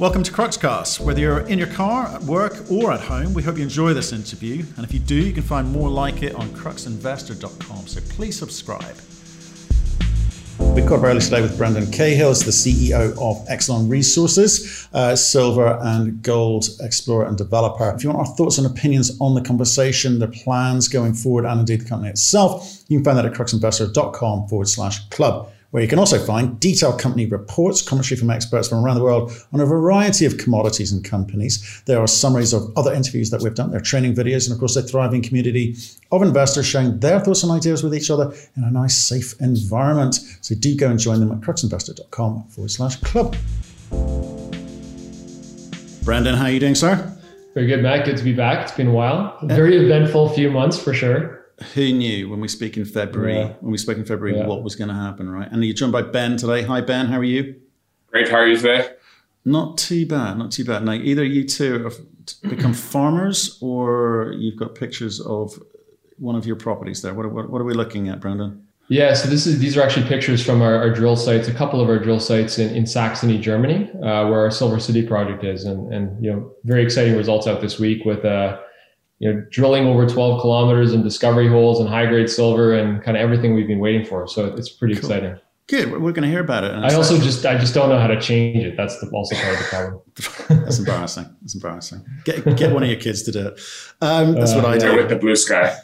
Welcome to Cruxcast. Whether you're in your car, at work, or at home, we hope you enjoy this interview. And if you do, you can find more like it on cruxinvestor.com. So please subscribe. We've got early today with Brendan Cahill, the CEO of Excellon Resources, uh, silver and gold explorer and developer. If you want our thoughts and opinions on the conversation, the plans going forward, and indeed the company itself, you can find that at cruxinvestor.com forward slash club where you can also find detailed company reports, commentary from experts from around the world on a variety of commodities and companies. There are summaries of other interviews that we've done, there are training videos, and of course, a thriving community of investors sharing their thoughts and ideas with each other in a nice, safe environment. So do go and join them at cruxinvestor.com forward slash club. Brandon, how are you doing, sir? Very good, Matt. Good to be back. It's been a while. A very eventful few months for sure who knew when we speak in February, yeah. when we spoke in February, yeah. what was going to happen, right? And you're joined by Ben today. Hi, Ben. How are you? Great. How are you today? Not too bad. Not too bad. Now, either you two have become farmers, or you've got pictures of one of your properties there. What, what, what are we looking at, Brendan? Yeah, so this is these are actually pictures from our, our drill sites, a couple of our drill sites in, in Saxony, Germany, uh, where our Silver City project is, and and you know very exciting results out this week with uh, you know, drilling over 12 kilometers and discovery holes and high grade silver and kind of everything we've been waiting for. So it's pretty cool. exciting. Good. We're going to hear about it. I also just I just don't know how to change it. That's the, also part of the problem. that's embarrassing. That's embarrassing. Get get one of your kids to do it. Um, that's uh, what I do with the blue sky.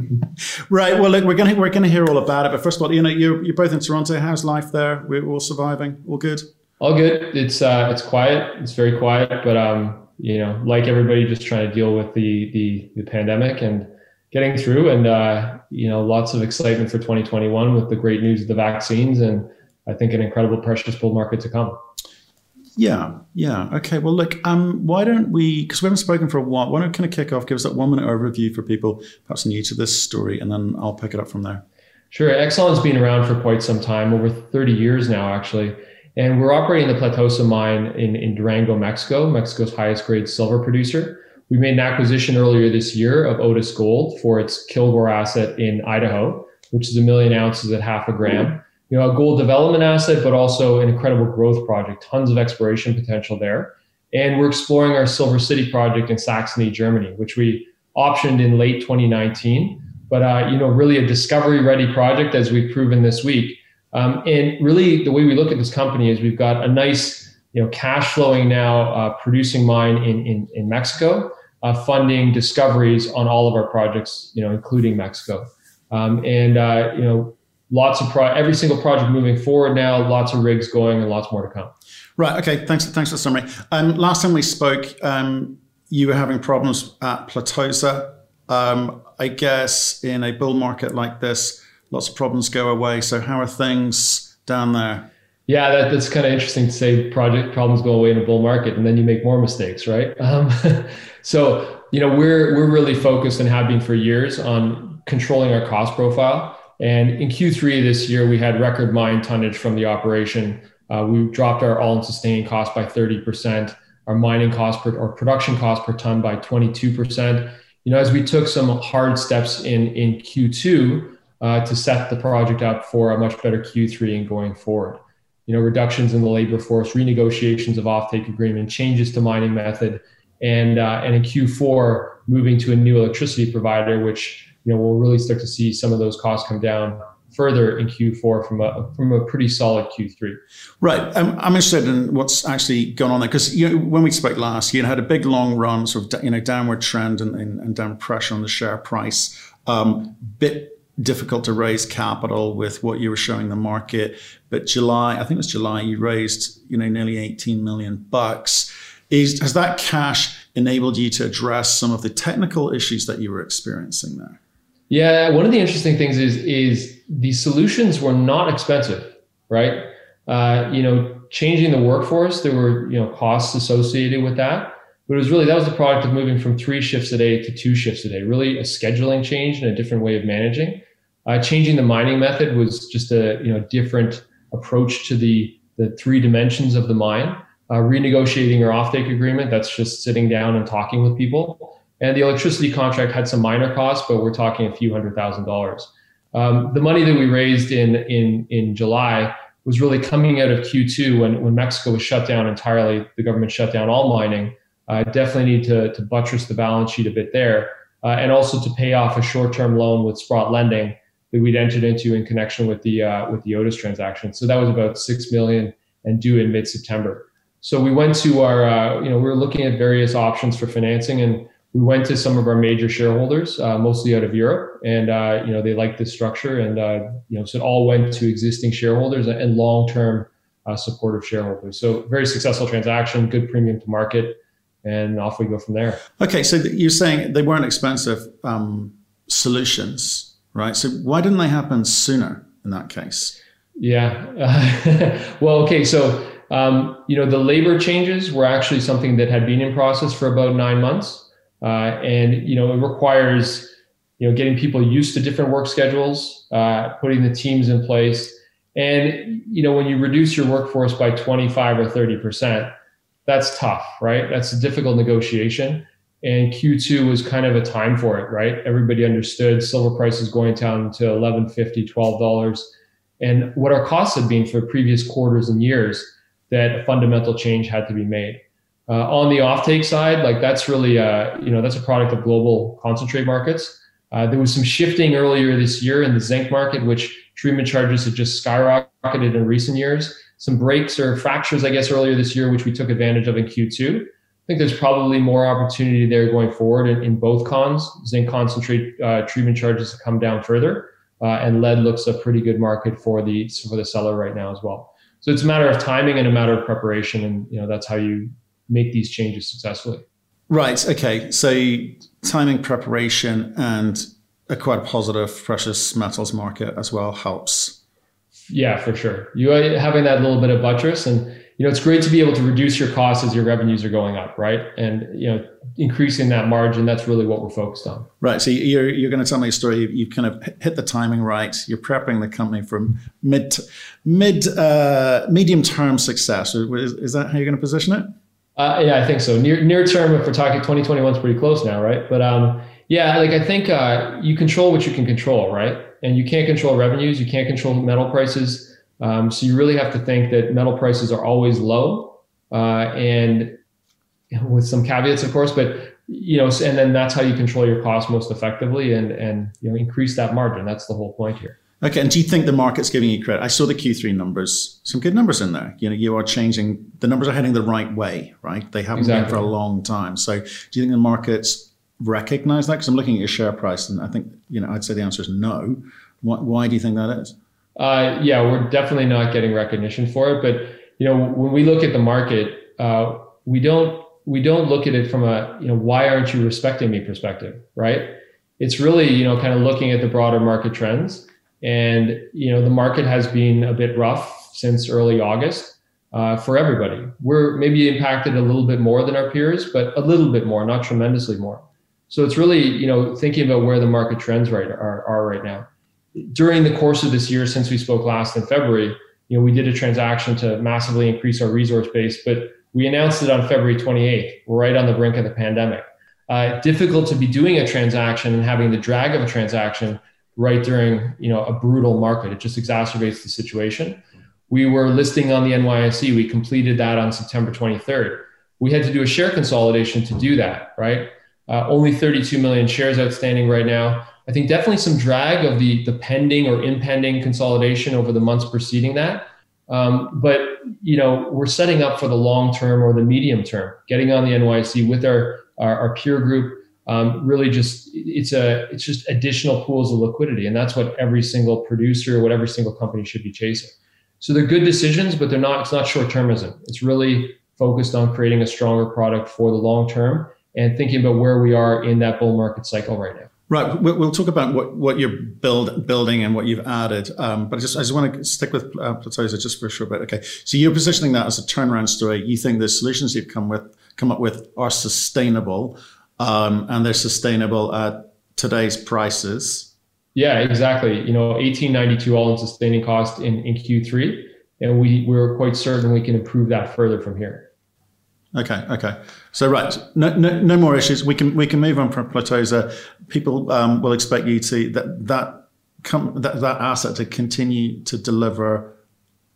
right. Well, look, we're going to we're going to hear all about it. But first of all, you know, you're you're both in Toronto. How's life there? We're all surviving. All good. All good. It's uh, it's quiet. It's very quiet, but um, you know, like everybody, just trying to deal with the the, the pandemic and getting through. And uh, you know, lots of excitement for 2021 with the great news of the vaccines, and I think an incredible precious bull market to come. Yeah, yeah. Okay. Well, look. Um, why don't we? Because we haven't spoken for a while. Why don't kind of kick off? Give us that one minute overview for people perhaps new to this story, and then I'll pick it up from there. Sure. Excellon's been around for quite some time, over 30 years now, actually. And we're operating the Platosa mine in, in Durango, Mexico, Mexico's highest grade silver producer. We made an acquisition earlier this year of Otis Gold for its Kilgore asset in Idaho, which is a million ounces at half a gram. You know, a gold development asset, but also an incredible growth project, tons of exploration potential there. And we're exploring our Silver City project in Saxony, Germany, which we optioned in late 2019. But uh, you know, really a discovery-ready project, as we've proven this week. Um, and really, the way we look at this company is we've got a nice, you know, cash flowing now, uh, producing mine in in, in Mexico, uh, funding discoveries on all of our projects, you know, including Mexico, um, and uh, you know, lots of pro- every single project moving forward now, lots of rigs going, and lots more to come. Right. Okay. Thanks. Thanks for the summary. Um, last time we spoke, um, you were having problems at Platosa. Um, I guess in a bull market like this lots of problems go away. So how are things down there? Yeah, that, that's kind of interesting to say. Project problems go away in a bull market, and then you make more mistakes, right? Um, so you know we're we're really focused and have been for years on controlling our cost profile. And in Q3 this year, we had record mine tonnage from the operation. Uh, we dropped our all-in sustaining cost by 30%, our mining cost per or production cost per ton by 22%. You know, as we took some hard steps in in Q2 uh, to set the project up for a much better Q3 and going forward. You know, reductions in the labor force, renegotiations of offtake agreement, changes to mining method, and uh, and in Q4 moving to a new electricity provider, which you know we'll really start to see some of those costs come down further in Q4 from a from a pretty solid Q3. Right. I'm, I'm interested in what's actually gone on there because you know when we spoke last, you had a big long run, sort of you know downward trend and, and, and downward pressure on the share price. Um, bit difficult to raise capital with what you were showing the market. But July, I think it was July, you raised you know nearly 18 million bucks. Is, has that cash enabled you to address some of the technical issues that you were experiencing there? Yeah, one of the interesting things is is the solutions were not expensive, right? Uh, you know, changing the workforce, there were you know costs associated with that. But it was really that was the product of moving from three shifts a day to two shifts a day. Really, a scheduling change and a different way of managing. Uh, changing the mining method was just a you know different approach to the the three dimensions of the mine. Uh, renegotiating your offtake agreement, that's just sitting down and talking with people. And the electricity contract had some minor costs, but we're talking a few hundred thousand dollars. Um, the money that we raised in in in July was really coming out of Q2 when, when Mexico was shut down entirely, the government shut down all mining. Uh, definitely need to, to buttress the balance sheet a bit there, uh, and also to pay off a short-term loan with Sprott Lending that we'd entered into in connection with the uh, with the Otis transaction. So that was about six million and due in mid-September. So we went to our, uh, you know, we were looking at various options for financing, and we went to some of our major shareholders, uh, mostly out of Europe, and uh, you know they liked this structure, and uh, you know so it all went to existing shareholders and long-term uh, supportive shareholders. So very successful transaction, good premium to market, and off we go from there. Okay, so you're saying they weren't expensive um, solutions, right? So why didn't they happen sooner in that case? Yeah, well, okay, so. Um, you know, the labor changes were actually something that had been in process for about nine months. Uh, and you know, it requires you know getting people used to different work schedules, uh, putting the teams in place, and you know, when you reduce your workforce by 25 or 30 percent, that's tough, right? That's a difficult negotiation. And Q2 was kind of a time for it, right? Everybody understood silver prices going down to 11.50, 12 dollars, and what our costs had been for previous quarters and years. That a fundamental change had to be made. Uh, on the offtake side, like that's really, uh, you know, that's a product of global concentrate markets. Uh, there was some shifting earlier this year in the zinc market, which treatment charges had just skyrocketed in recent years. Some breaks or fractures, I guess, earlier this year, which we took advantage of in Q2. I think there's probably more opportunity there going forward in, in both cons. Zinc concentrate uh, treatment charges have come down further, uh, and lead looks a pretty good market for the for the seller right now as well. So it's a matter of timing and a matter of preparation, and you know that's how you make these changes successfully. Right. Okay. So timing, preparation, and a quite positive precious metals market as well helps. Yeah, for sure. You are having that little bit of buttress, and you know, it's great to be able to reduce your costs as your revenues are going up, right? And you know, increasing that margin. That's really what we're focused on. Right. So you're you're going to tell me a story. You've kind of hit the timing right. You're prepping the company for mid mid uh, medium term success. Is, is that how you're going to position it? Uh, yeah, I think so. Near near term, if we're talking 2021 is pretty close now, right? But um, yeah, like I think uh, you control what you can control, right? And you can't control revenues, you can't control metal prices. Um, so you really have to think that metal prices are always low, uh, and with some caveats, of course. But you know, and then that's how you control your cost most effectively, and and you know, increase that margin. That's the whole point here. Okay, and do you think the market's giving you credit? I saw the Q3 numbers, some good numbers in there. You know, you are changing. The numbers are heading the right way, right? They haven't exactly. been for a long time. So, do you think the markets recognize that? Because I'm looking at your share price, and I think you know, I'd say the answer is no. Why, why do you think that is? Uh, yeah, we're definitely not getting recognition for it. But you know, when we look at the market, uh, we don't we don't look at it from a you know why aren't you respecting me perspective, right? It's really you know kind of looking at the broader market trends and you know the market has been a bit rough since early August uh, for everybody. We're maybe impacted a little bit more than our peers, but a little bit more, not tremendously more. So it's really you know thinking about where the market trends right are, are right now. During the course of this year, since we spoke last in February, you know we did a transaction to massively increase our resource base, but we announced it on February 28th, right on the brink of the pandemic. Uh, difficult to be doing a transaction and having the drag of a transaction right during you know a brutal market. It just exacerbates the situation. We were listing on the NYSE. We completed that on September 23rd. We had to do a share consolidation to do that, right? Uh, only 32 million shares outstanding right now. I think definitely some drag of the, the pending or impending consolidation over the months preceding that. Um, but you know, we're setting up for the long term or the medium term, getting on the NYC with our, our, our peer group, um, really just it's a it's just additional pools of liquidity. And that's what every single producer what every single company should be chasing. So they're good decisions but they're not it's not short termism it's really focused on creating a stronger product for the long term and thinking about where we are in that bull market cycle right now Right, we'll talk about what, what you're build, building and what you've added, um, but I just I just want to stick with uh, just for a short bit. Okay, so you're positioning that as a turnaround story. You think the solutions you've come with come up with are sustainable, um, and they're sustainable at today's prices. Yeah, exactly. You know, 1892 all-in sustaining cost in, in Q3, and we we're quite certain we can improve that further from here. Okay, okay. So right, no, no, no more issues. We can we can move on from Platosa. People um, will expect you to that that come that, that asset to continue to deliver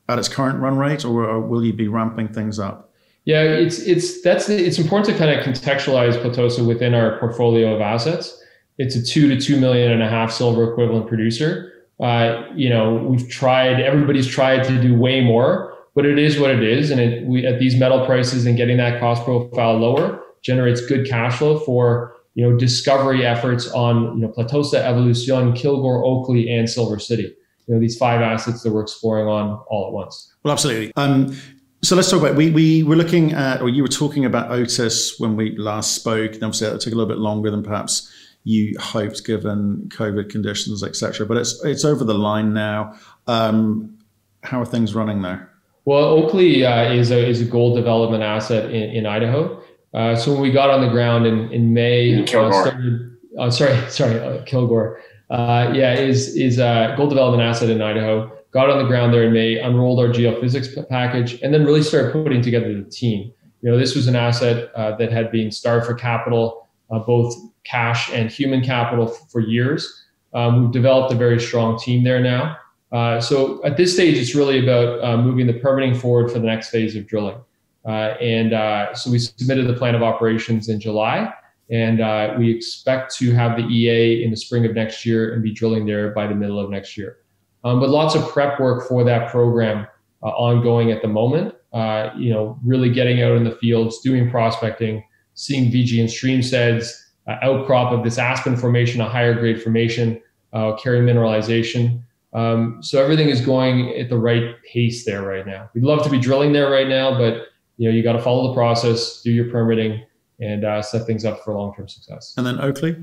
at its current run rate, or, or will you be ramping things up? Yeah, it's it's that's it's important to kind of contextualize Platosa within our portfolio of assets. It's a two to two million and a half silver equivalent producer. Uh, you know, we've tried. Everybody's tried to do way more, but it is what it is, and it, we at these metal prices and getting that cost profile lower generates good cash flow for you know discovery efforts on you know Platosa, Evolucion, Kilgore, Oakley, and Silver City. You know these five assets that we're exploring on all at once. Well, absolutely. Um, so let's talk about we we were looking at, or you were talking about Otis when we last spoke, and obviously it took a little bit longer than perhaps you hoped given COVID conditions, etc. But it's it's over the line now. Um, how are things running there? Well, Oakley uh, is a is a gold development asset in, in Idaho. Uh, so when we got on the ground in in May, Kilgore. Uh, started, oh, sorry, sorry, uh, Kilgore. Uh, yeah, is is a gold development asset in Idaho got on the ground there in May, unrolled our geophysics package, and then really started putting together the team. You know, this was an asset uh, that had been starved for capital, uh, both cash and human capital for years. Um, we've developed a very strong team there now. Uh, so at this stage, it's really about uh, moving the permitting forward for the next phase of drilling. Uh, and uh, so we submitted the plan of operations in July, and we expect to have the EA in the spring of next year and be drilling there by the middle of next year. Um, but lots of prep work for that program uh, ongoing at the moment. Uh, you know, really getting out in the fields, doing prospecting, seeing VG and stream seds, uh, outcrop of this Aspen formation, a higher grade formation, uh, carry mineralization. Um, so everything is going at the right pace there right now. We'd love to be drilling there right now, but you know, you got to follow the process, do your permitting, and uh, set things up for long-term success. And then Oakley.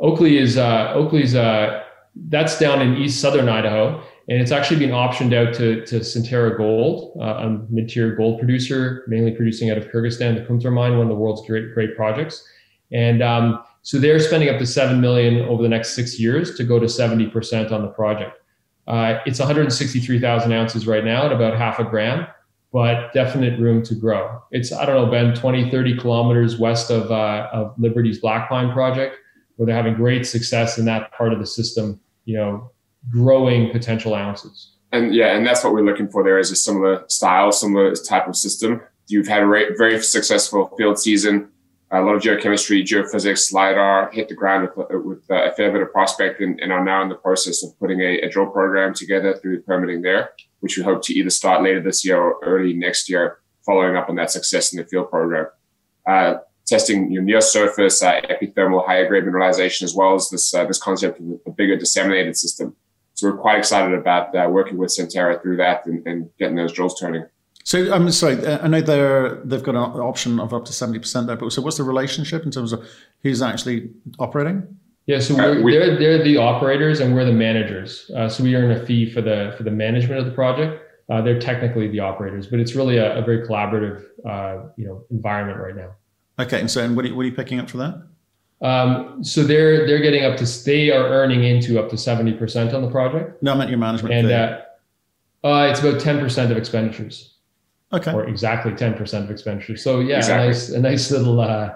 Oakley is uh, Oakley's that's down in east southern Idaho, and it's actually been optioned out to, to Centerra Gold, uh, a mid-tier gold producer, mainly producing out of Kyrgyzstan, the Kumtor mine, one of the world's great great projects. And um, so they're spending up to seven million over the next six years to go to 70% on the project. Uh, it's 163,000 ounces right now at about half a gram, but definite room to grow. It's, I don't know, Ben, 20, 30 kilometers west of, uh, of Liberty's Black Pine project where they're having great success in that part of the system, you know, growing potential ounces. And yeah, and that's what we're looking for there is a similar style, similar type of system. You've had a very successful field season, a lot of geochemistry, geophysics, LIDAR, hit the ground with, with a fair bit of prospect and, and, are now in the process of putting a, a drill program together through the permitting there, which we hope to either start later this year or early next year, following up on that success in the field program. Uh, testing your near surface uh, epithermal higher grade mineralization as well as this uh, this concept of a bigger disseminated system. So we're quite excited about uh, working with Centerra through that and, and, getting those drills turning. So I'm sorry, uh, I know they're they've got an option of up to seventy percent there, but so what's the relationship in terms of who's actually operating? Yeah, so uh, we, they're they're the operators and we're the managers. Uh, so we earn a fee for the for the management of the project. they're technically the operators, but it's really a, a very collaborative you know environment right now. Okay, and so and what, are you, what are you picking up for that? Um, so they're they're getting up to they are earning into up to seventy percent on the project. No, I meant your management and fee. Uh, uh, it's about ten percent of expenditures. Okay. Or exactly ten percent of expenditures. So yeah, exactly. a nice a nice little uh,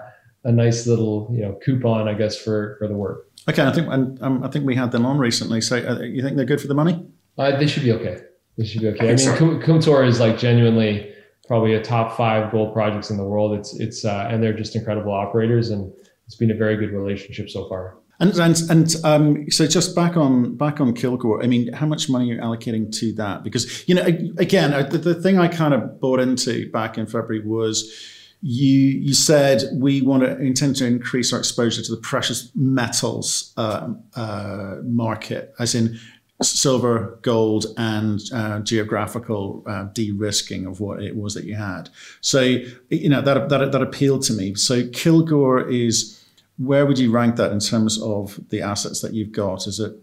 a nice little you know coupon, I guess, for for the work. Okay, I think and um, I think we had them on recently. So uh, you think they're good for the money? Uh, they should be okay. They should be okay. I, I mean, so. Kumtor is like genuinely probably a top five gold projects in the world. It's it's uh, and they're just incredible operators, and it's been a very good relationship so far. And and, and um, so just back on back on Kilgore, I mean, how much money are you allocating to that? Because you know, again, the, the thing I kind of bought into back in February was you you said we want to intend to increase our exposure to the precious metals uh, uh, market, as in silver, gold, and uh, geographical uh, de-risking of what it was that you had. So you know that that that appealed to me. So Kilgore is where would you rank that in terms of the assets that you've got? Is it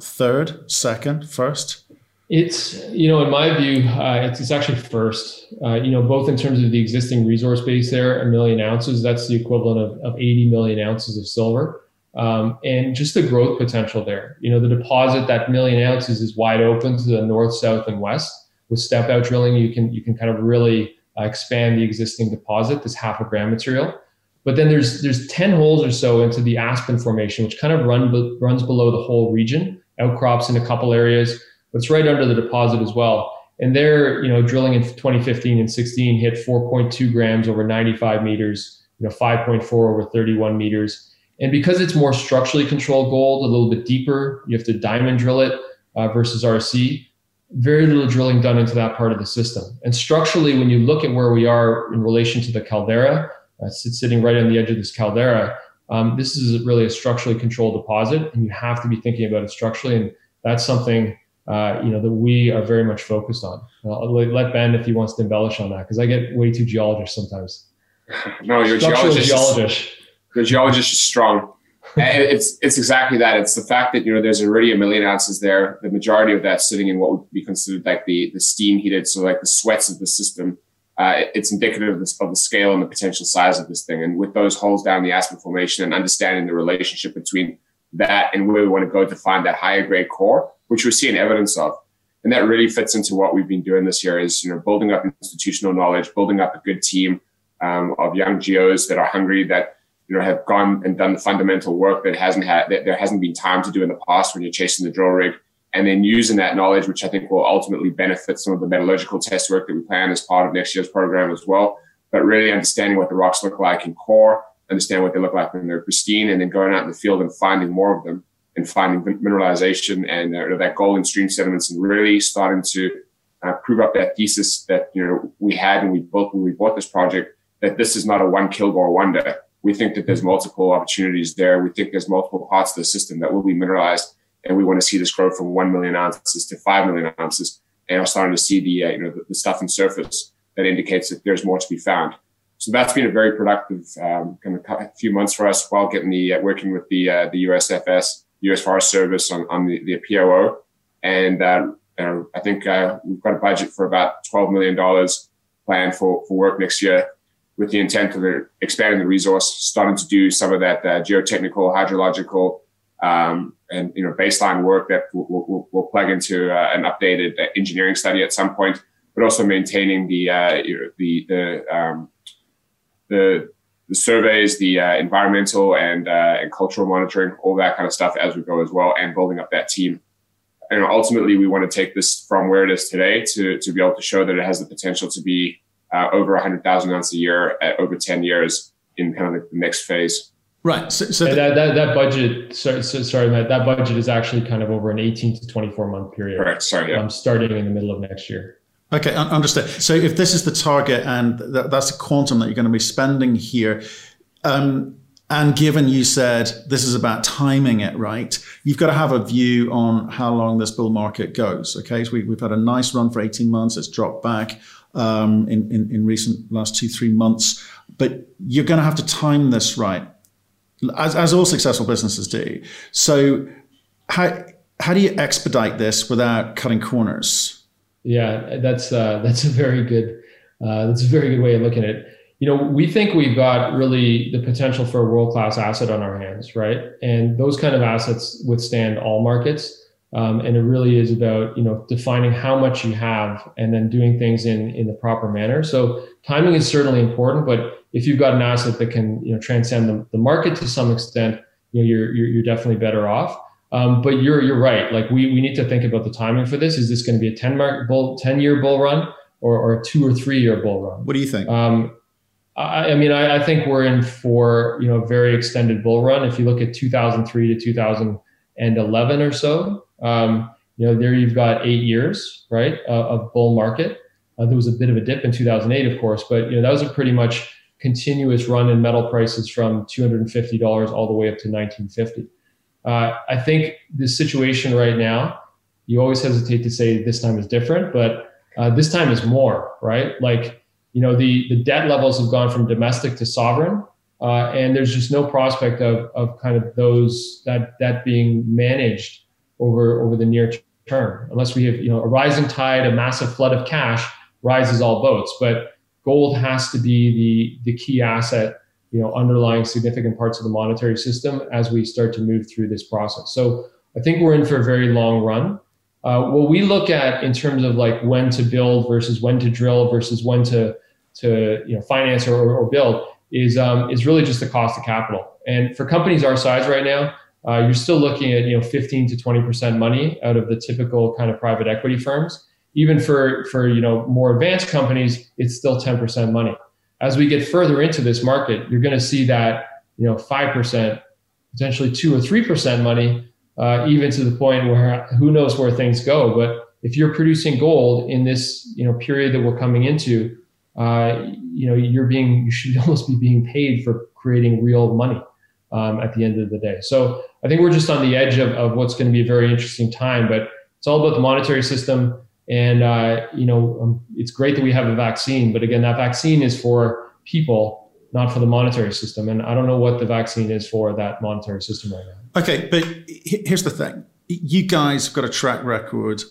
third, second, first? It's you know in my view, uh, it's, it's actually first. Uh, you know both in terms of the existing resource base there, a million ounces. That's the equivalent of, of 80 million ounces of silver um, and just the growth potential there. You know, the deposit that million ounces is wide open to the north, south, and west. With step out drilling, you can you can kind of really uh, expand the existing deposit, this half a gram material. But then there's there's 10 holes or so into the Aspen formation, which kind of run runs below the whole region, outcrops in a couple areas, but it's right under the deposit as well. And they're, you know, drilling in 2015 and 16 hit 4.2 grams over 95 meters, you know, 5.4 over 31 meters. And because it's more structurally controlled gold, a little bit deeper, you have to diamond drill it uh, versus RC. Very little drilling done into that part of the system. And structurally, when you look at where we are in relation to the caldera, uh, sitting right on the edge of this caldera, um, this is really a structurally controlled deposit, and you have to be thinking about it structurally. And that's something uh, you know that we are very much focused on. I'll let Ben if he wants to embellish on that because I get way too geologist sometimes. No, you're geologist. geologist. The geologist is strong. it's it's exactly that. It's the fact that you know there's already a million ounces there. The majority of that sitting in what would be considered like the the steam heated, so like the sweats of the system. Uh, it's indicative of, of the scale and the potential size of this thing. And with those holes down the Aspen Formation and understanding the relationship between that and where we want to go to find that higher grade core, which we're seeing evidence of. And that really fits into what we've been doing this year is, you know, building up institutional knowledge, building up a good team um, of young geos that are hungry, that, you know, have gone and done the fundamental work that hasn't had, that there hasn't been time to do in the past when you're chasing the drill rig. And then using that knowledge, which I think will ultimately benefit some of the metallurgical test work that we plan as part of next year's program as well. But really understanding what the rocks look like in core, understand what they look like when they're pristine, and then going out in the field and finding more of them and finding mineralization and uh, that gold in stream sediments and really starting to uh, prove up that thesis that you know we had when we built when we bought this project that this is not a one Kilgore wonder. We think that there's multiple opportunities there. We think there's multiple parts of the system that will be mineralized, and we want to see this grow from one million ounces to five million ounces. And we're starting to see the uh, you know the, the stuff in surface that indicates that there's more to be found. So that's been a very productive um, kind of few months for us while getting the uh, working with the uh, the USFS, US Forest Service on, on the, the POO. And uh, I think uh, we've got a budget for about $12 million planned for, for work next year with the intent of expanding the resource, starting to do some of that uh, geotechnical, hydrological, um, and you know baseline work that we'll, we'll, we'll plug into uh, an updated engineering study at some point, but also maintaining the you know, the the um, the the surveys, the uh, environmental and uh, and cultural monitoring, all that kind of stuff as we go as well, and building up that team. And ultimately, we want to take this from where it is today to to be able to show that it has the potential to be uh, over 100,000 ounces a year at over 10 years in kind of the next phase. Right. So, so the, that, that, that budget, sorry, so, sorry, Matt, that budget is actually kind of over an 18 to 24 month period. Correct. Sorry. Yeah. Um, starting in the middle of next year. Okay, understood. So if this is the target and th- that's the quantum that you're going to be spending here, um, and given you said this is about timing it right, you've got to have a view on how long this bull market goes. Okay, so we, have had a nice run for 18 months. It's dropped back um, in, in, in recent last two, three months. But you're going to have to time this right, as, as all successful businesses do. So how, how do you expedite this without cutting corners? Yeah, that's uh, that's a very good uh, that's a very good way of looking at it. You know, we think we've got really the potential for a world class asset on our hands, right? And those kind of assets withstand all markets. Um, and it really is about you know defining how much you have and then doing things in in the proper manner. So timing is certainly important, but if you've got an asset that can you know transcend the, the market to some extent, you know you're, you're, you're definitely better off. Um, but you're you're right. Like we we need to think about the timing for this. Is this going to be a 10 mark bull 10 year bull run or, or a two or three year bull run? What do you think? Um, I, I, mean, I, I, think we're in for you know a very extended bull run. If you look at 2003 to 2011 or so, um, you know there you've got eight years right uh, of bull market. Uh, there was a bit of a dip in 2008, of course, but you know that was a pretty much continuous run in metal prices from $250 all the way up to 1950. Uh, I think the situation right now, you always hesitate to say this time is different, but uh, this time is more, right? Like, you know, the, the debt levels have gone from domestic to sovereign, uh, and there's just no prospect of, of kind of those that that being managed over over the near term, unless we have you know a rising tide, a massive flood of cash rises all boats. But gold has to be the the key asset you know underlying significant parts of the monetary system as we start to move through this process. So I think we're in for a very long run. Uh, what we look at in terms of like when to build versus when to drill versus when to to you know finance or, or build is um, is really just the cost of capital. And for companies our size right now, uh, you're still looking at you know 15 to 20 percent money out of the typical kind of private equity firms even for for you know more advanced companies, it's still 10% money. As we get further into this market, you're going to see that you know 5%, potentially two or three percent money, uh, even to the point where who knows where things go. But if you're producing gold in this you know period that we're coming into, uh, you know you're being you should almost be being paid for creating real money um, at the end of the day. So I think we're just on the edge of, of what's going to be a very interesting time. But it's all about the monetary system, and uh, you know um, it's great that we have a vaccine. But again, that vaccine is for people, not for the monetary system. And I don't know what the vaccine is for that monetary system right now. Okay, but here's the thing: you guys have got a track record,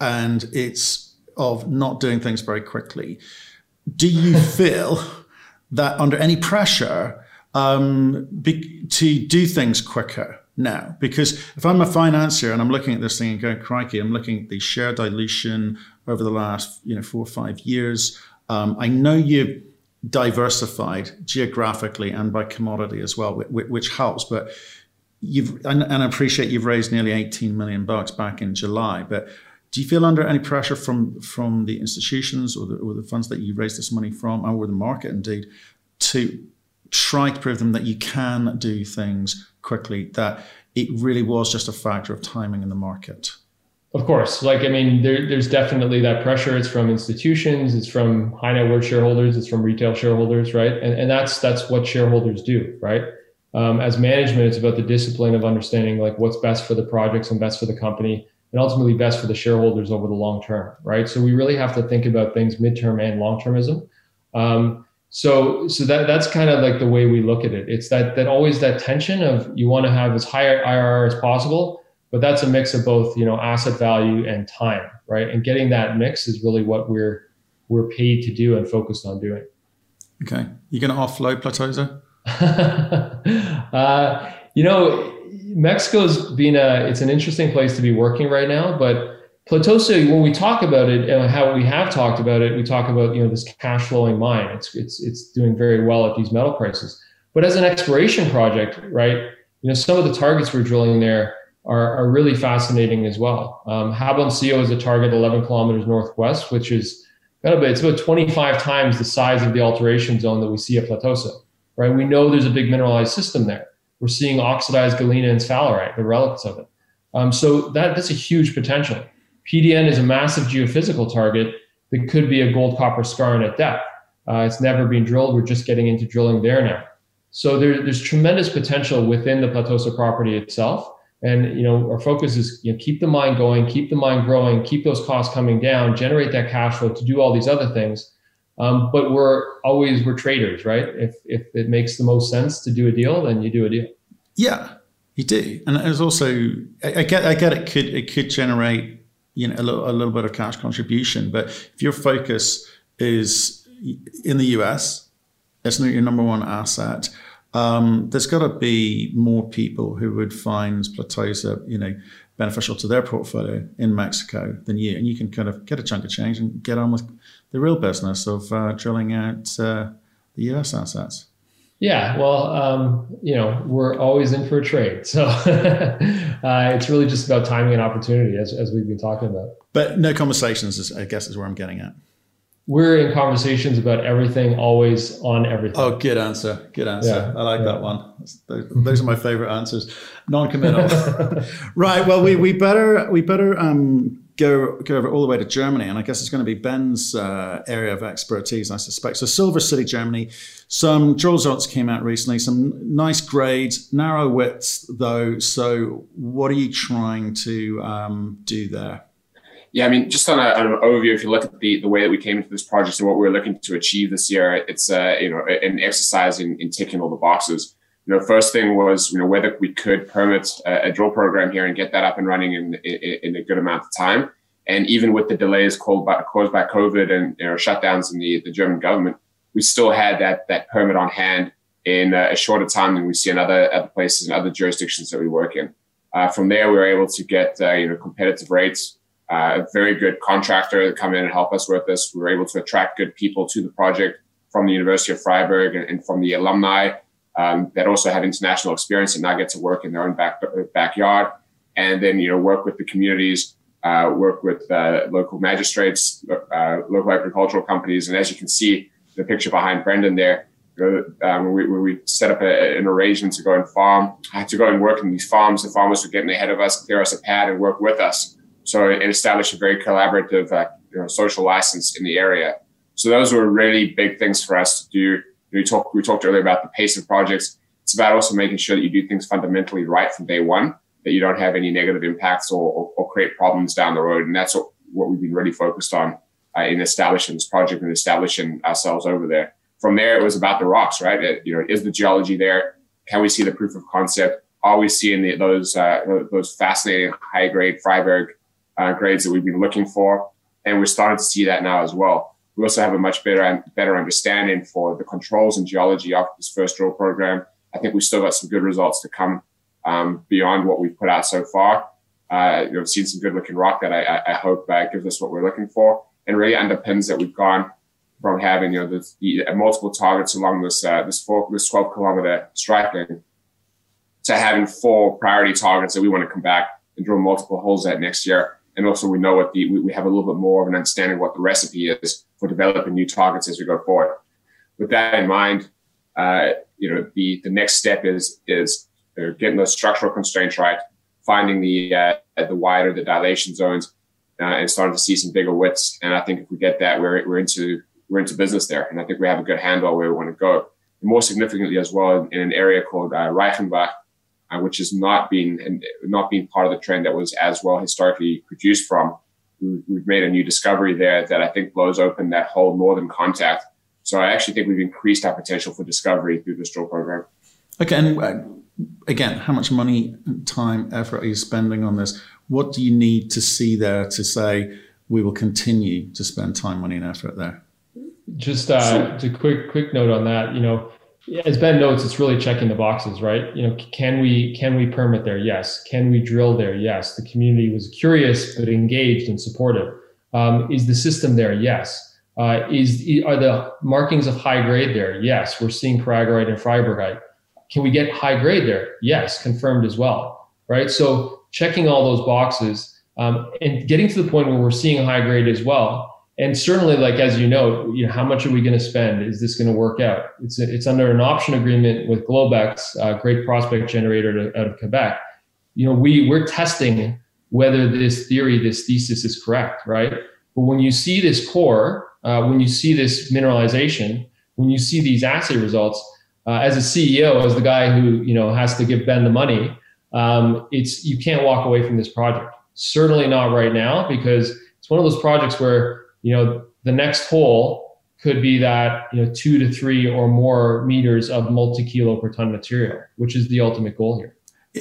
and it's of not doing things very quickly. Do you feel that under any pressure? Um, be, to do things quicker now. Because if I'm a financier and I'm looking at this thing and going, crikey, I'm looking at the share dilution over the last you know four or five years. Um, I know you've diversified geographically and by commodity as well, which, which helps. But you've and, and I appreciate you've raised nearly 18 million bucks back in July. But do you feel under any pressure from from the institutions or the, or the funds that you raised this money from, or the market indeed, to try to prove them that you can do things quickly, that it really was just a factor of timing in the market. Of course. Like, I mean, there, there's definitely that pressure. It's from institutions, it's from high net worth shareholders, it's from retail shareholders, right? And, and that's that's what shareholders do, right? Um, as management, it's about the discipline of understanding like what's best for the projects and best for the company and ultimately best for the shareholders over the long term, right? So we really have to think about things midterm and long termism. Um, so so that that's kind of like the way we look at it. It's that that always that tension of you want to have as high irr as possible but that's a mix of both you know asset value and time right? And getting that mix is really what we're we're paid to do and focused on doing. Okay. You're going to offload platosa uh, you know mexico's been a it's an interesting place to be working right now but Platosa, when we talk about it and how we have talked about it, we talk about you know this cash flowing mine. It's it's it's doing very well at these metal prices. But as an exploration project, right? You know, some of the targets we're drilling there are, are really fascinating as well. Um, Jaboncillo is a target 11 kilometers northwest, which is kind of it's about 25 times the size of the alteration zone that we see at Platosa. Right? We know there's a big mineralized system there. We're seeing oxidized galena and sphalerite, the relics of it. Um, so that that's a huge potential. PDN is a massive geophysical target that could be a gold copper skarn at depth. Uh, it's never been drilled. We're just getting into drilling there now. So there, there's tremendous potential within the Platosa property itself. And you know, our focus is you know, keep the mine going, keep the mine growing, keep those costs coming down, generate that cash flow to do all these other things. Um, but we're always we're traders, right? If if it makes the most sense to do a deal, then you do a deal. Yeah, you do. And there's also I, I get I get it could it could generate you know a little, a little bit of cash contribution. But if your focus is in the US, it's not your number one asset. Um, there's got to be more people who would find Platosa, you know, beneficial to their portfolio in Mexico than you, and you can kind of get a chunk of change and get on with the real business of uh, drilling out uh, the US assets. Yeah, well, um, you know, we're always in for a trade. So uh, it's really just about timing and opportunity, as, as we've been talking about. But no conversations, is, I guess, is where I'm getting at. We're in conversations about everything, always on everything. Oh, good answer. Good answer. Yeah, I like yeah. that one. Those, those, are my favorite answers. Non-committal. right. Well, we, we better we better um, go go over all the way to Germany, and I guess it's going to be Ben's uh, area of expertise, I suspect. So, Silver City, Germany. Some drill results came out recently. Some nice grades, narrow widths though. So, what are you trying to um, do there? Yeah, I mean, just on, a, on, an overview, if you look at the, the way that we came into this project and what we are looking to achieve this year, it's uh, you know an exercise in, in ticking all the boxes you know, first thing was, you know, whether we could permit a, a drill program here and get that up and running in, in, in, a good amount of time. And even with the delays caused by, caused by COVID and you know, shutdowns in the, the German government, we still had that, that permit on hand in a shorter time than we see in other, other places and other jurisdictions that we work in. Uh, from there, we were able to get, uh, you know, competitive rates, uh, a very good contractor to come in and help us with this. We were able to attract good people to the project from the University of Freiberg and, and from the alumni um, that also have international experience and now get to work in their own back, backyard. And then, you know, work with the communities uh, work with uh, local magistrates, uh, local agricultural companies. And as you can see, the picture behind Brendan there, um, we, we set up a, an arrangement to go and farm. I had to go and work in these farms. The farmers were getting ahead of us, clear us a pad, and work with us. So it established a very collaborative uh, you know, social license in the area. So those were really big things for us to do. We talked we talked earlier about the pace of projects. It's about also making sure that you do things fundamentally right from day one, that you don't have any negative impacts or, or, or create problems down the road. And that's what, what we've been really focused on uh, in establishing this project and establishing ourselves over there. From there, it was about the rocks, right? It, you know, is the geology there? Can we see the proof of concept? Are we seeing the, those uh, those fascinating high grade Freiberg uh, grades that we've been looking for? And we're starting to see that now as well. We also have a much better better understanding for the controls and geology of this first drill program. I think we've still got some good results to come um, beyond what we've put out so far. Uh, know, seen some good looking rock that I, I hope uh, gives us what we're looking for and really underpins that we've gone from having you know the, the uh, multiple targets along this uh, this four this 12 kilometer strike to having four priority targets that we want to come back and drill multiple holes at next year. And also we know what the we, we have a little bit more of an understanding of what the recipe is for developing new targets as we go forward. With that in mind, uh, you know the the next step is is getting those structural constraints right, finding the uh, the wider the dilation zones, uh, and starting to see some bigger widths. And I think if we get that, we're we're into we're into business there, and I think we have a good handle where we want to go. And more significantly, as well, in an area called uh, Reichenbach, uh, which has not been not been part of the trend that was as well historically produced from. We've made a new discovery there that I think blows open that whole northern contact. So I actually think we've increased our potential for discovery through this drill program. Okay, and uh, again, how much money, time, effort are you spending on this? What do you need to see there to say we will continue to spend time, money, and effort there? Just uh, a quick quick note on that. You know, as Ben notes, it's really checking the boxes, right? You know, can we can we permit there? Yes. Can we drill there? Yes. The community was curious but engaged and supportive. Um, is the system there? Yes. Uh, is are the markings of high grade there? Yes. We're seeing krakite and freibergite. Can we get high grade there? Yes, confirmed as well. Right. So checking all those boxes um, and getting to the point where we're seeing high grade as well and certainly like as you know you know how much are we going to spend? Is this going to work out? It's it's under an option agreement with globex a great prospect generator out of quebec. You know we we're testing whether this theory this thesis is correct right? But when you see this core uh, when you see this mineralization when you see these assay results uh, as a ceo as the guy who you know has to give ben the money um, it's you can't walk away from this project. Certainly not right now because it's one of those projects where you know, the next hole could be that, you know, two to three or more meters of multi-kilo per ton material, which is the ultimate goal here.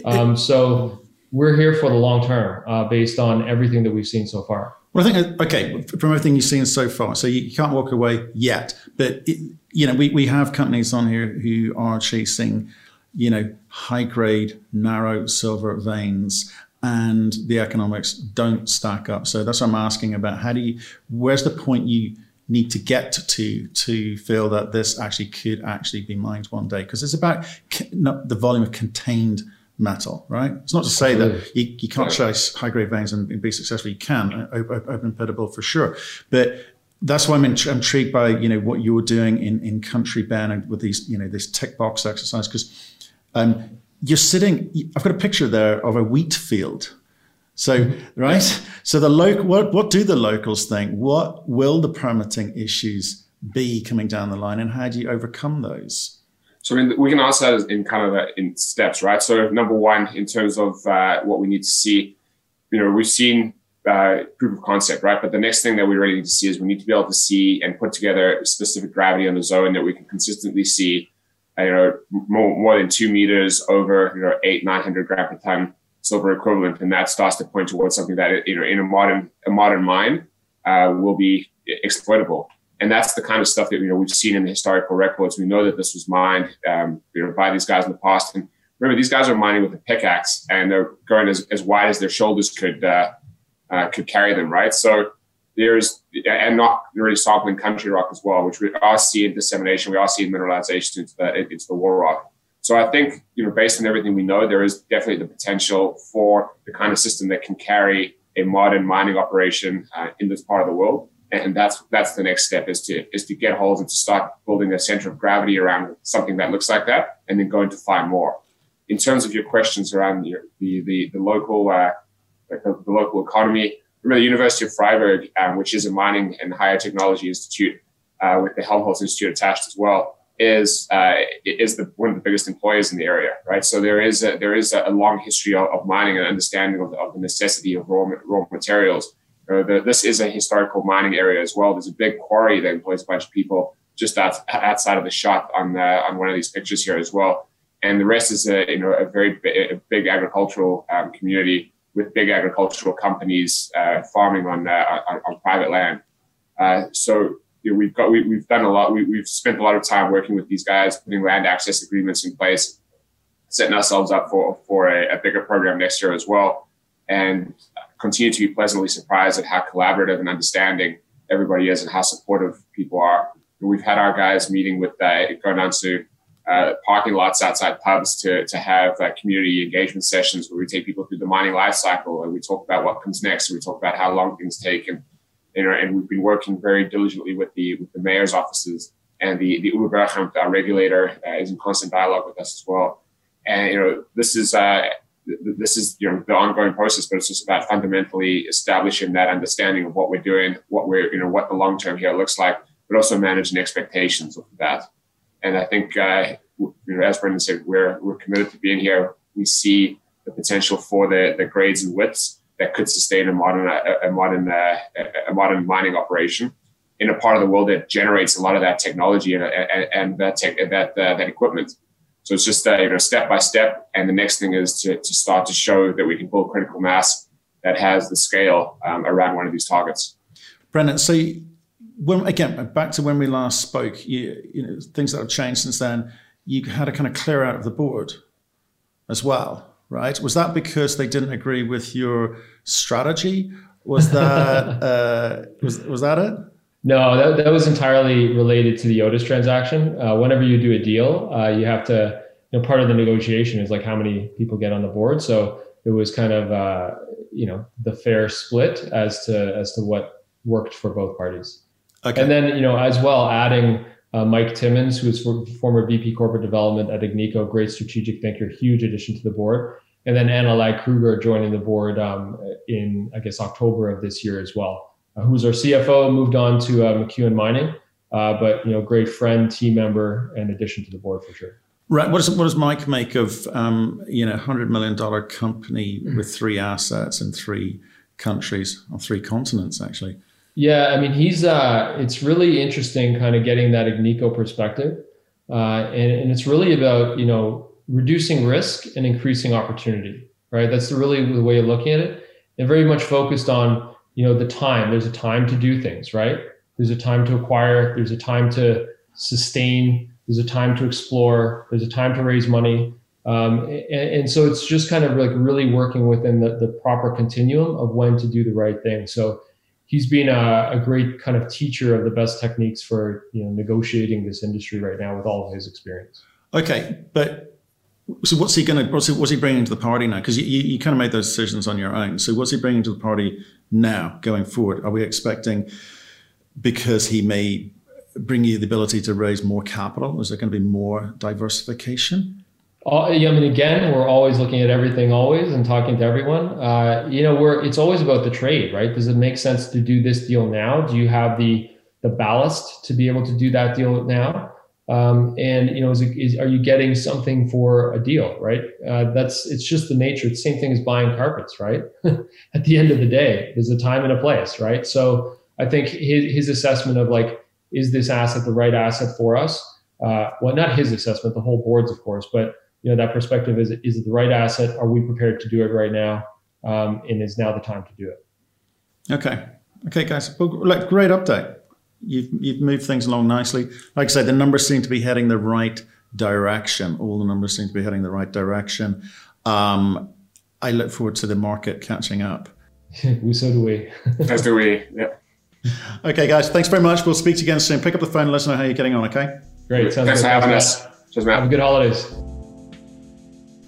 Um, so we're here for the long term uh, based on everything that we've seen so far. Well, I think, okay, from everything you've seen so far, so you can't walk away yet, but, it, you know, we, we have companies on here who are chasing, you know, high grade, narrow silver veins and the economics don't stack up. So that's what I'm asking about. How do you, where's the point you need to get to to feel that this actually could actually be mined one day? Because it's about the volume of contained metal, right? It's not to say that you, you can't chase high grade veins and be successful. You can, open pitable for sure. But that's why I'm intrigued by you know what you're doing in in country Ben and with these you know this tick box exercise because um, you're sitting, I've got a picture there of a wheat field. So, mm-hmm. right? So the local, what, what do the locals think? What will the permitting issues be coming down the line and how do you overcome those? So I mean, we can answer that in kind of a, in steps, right? So number one, in terms of uh, what we need to see, you know, we've seen uh, proof of concept, right? But the next thing that we really need to see is we need to be able to see and put together specific gravity on the zone that we can consistently see you know, more, more than two meters over, you know, eight, 900 gram per ton silver equivalent. And that starts to point towards something that, you know, in a modern, a modern mine, uh, will be exploitable. And that's the kind of stuff that, you know, we've seen in the historical records. We know that this was mined, um, you know, by these guys in the past. And remember, these guys are mining with a pickaxe and they're going as, as wide as their shoulders could, uh, uh, could carry them, right? So, there's and not really sampling country rock as well, which we are seeing dissemination, we are seeing mineralization into the into the wall rock. So I think you know, based on everything we know, there is definitely the potential for the kind of system that can carry a modern mining operation uh, in this part of the world. And that's that's the next step is to is to get holes and to start building a center of gravity around something that looks like that, and then going to find more. In terms of your questions around your, the, the the local uh, the, the, local economy, remember the University of Freiberg, um, which is a mining and higher technology institute uh, with the Helmholtz Institute attached as well, is uh, is the, one of the biggest employers in the area, right? So there is a, there is a long history of, of mining and understanding of, of, the necessity of raw raw materials. Uh, the, this is a historical mining area as well. There's a big quarry that employs a bunch of people just out, outside of the shot on on one of these pictures here as well. And the rest is a you know a very big agricultural um, community with big agricultural companies uh, farming on, uh, on, on private land. Uh, so you know, we've got we, have done a lot. We, have spent a lot of time working with these guys, putting land access agreements in place, setting ourselves up for for a, a bigger program next year as well, and continue to be pleasantly surprised at how collaborative and understanding everybody is and how supportive people are. we've had our guys meeting with uh, to uh, parking lots outside pubs to, to have uh, community engagement sessions where we take people through the mining life cycle and we talk about what comes next and we talk about how long things take and you know, and we've been working very diligently with the with the mayor's offices and the the Umweltbundesamt, our regulator, uh, is in constant dialogue with us as well. And you know, this is uh, this is you know the ongoing process, but it's just about fundamentally establishing that understanding of what we're doing, what we're you know what the long term here looks like, but also managing expectations of that. And I think uh, you know, as Brendan said, we're we're committed to being here. We see the potential for the the grades and widths that could sustain a modern a, a modern uh, a modern mining operation in a part of the world that generates a lot of that technology and and, and that tech, that uh, that equipment. So it's just uh, you know step by step, and the next thing is to, to start to show that we can build critical mass that has the scale um, around one of these targets. Brendan, so when again back to when we last spoke, you, you know things that have changed since then. You had to kind of clear out of the board as well right? Was that because they didn't agree with your strategy? Was that uh, was was that it? No, that, that was entirely related to the Otis transaction. Uh, whenever you do a deal, uh, you have to. You know, part of the negotiation is like how many people get on the board. So it was kind of uh, you know the fair split as to as to what worked for both parties. Okay. And then you know as well adding uh, Mike Timmins, who is former VP Corporate Development at Agnico, great strategic thinker, huge addition to the board. And then Anna Ladd-Kruger joining the board um, in, I guess, October of this year as well, uh, who's our CFO, moved on to uh, McEwen Mining, uh, but, you know, great friend, team member, and addition to the board for sure. Right. What does, what does Mike make of, um, you know, $100 million company mm-hmm. with three assets in three countries, on three continents, actually? Yeah, I mean, he's. Uh, it's really interesting, kind of getting that Agnico perspective, uh, and, and it's really about you know reducing risk and increasing opportunity. Right, that's really the way of looking at it, and very much focused on you know the time. There's a time to do things. Right, there's a time to acquire. There's a time to sustain. There's a time to explore. There's a time to raise money. Um, and, and, so it's just kind of like really working within the, the proper continuum of when to do the right thing. So he's been a, a, great kind of teacher of the best techniques for you know negotiating this industry right now with all of his experience. Okay, but so what's he going to what's he, what's he bringing to the party now? Because you, you, you, kind of made those decisions on your own. So what's he bringing to the party now going forward? Are we expecting because he may bring you the ability to raise more capital? Is there going to be more diversification? Uh, I mean, again, we're always looking at everything, always, and talking to everyone. Uh, you know, we're it's always about the trade, right? Does it make sense to do this deal now? Do you have the the ballast to be able to do that deal now? Um, and you know, is, is, are you getting something for a deal, right? Uh, that's it's just the nature. It's the same thing as buying carpets, right? At the end of the day, there's a time and a place, right? So I think his his assessment of like, is this asset the right asset for us? Uh, well, not his assessment, the whole board's, of course, but you know that perspective is is it the right asset? Are we prepared to do it right now? Um, and is now the time to do it? Okay, okay, guys. Well, like great update. You've you've moved things along nicely. Like I said, the numbers seem to be heading the right direction. All the numbers seem to be heading the right direction. Um, I look forward to the market catching up. we so do we. As do we. Yeah. Okay, guys. Thanks very much. We'll speak to you again soon. Pick up the phone and let us know how you're getting on. Okay. Great. Sounds Thanks good. for having us. Cheers, Have a good holidays.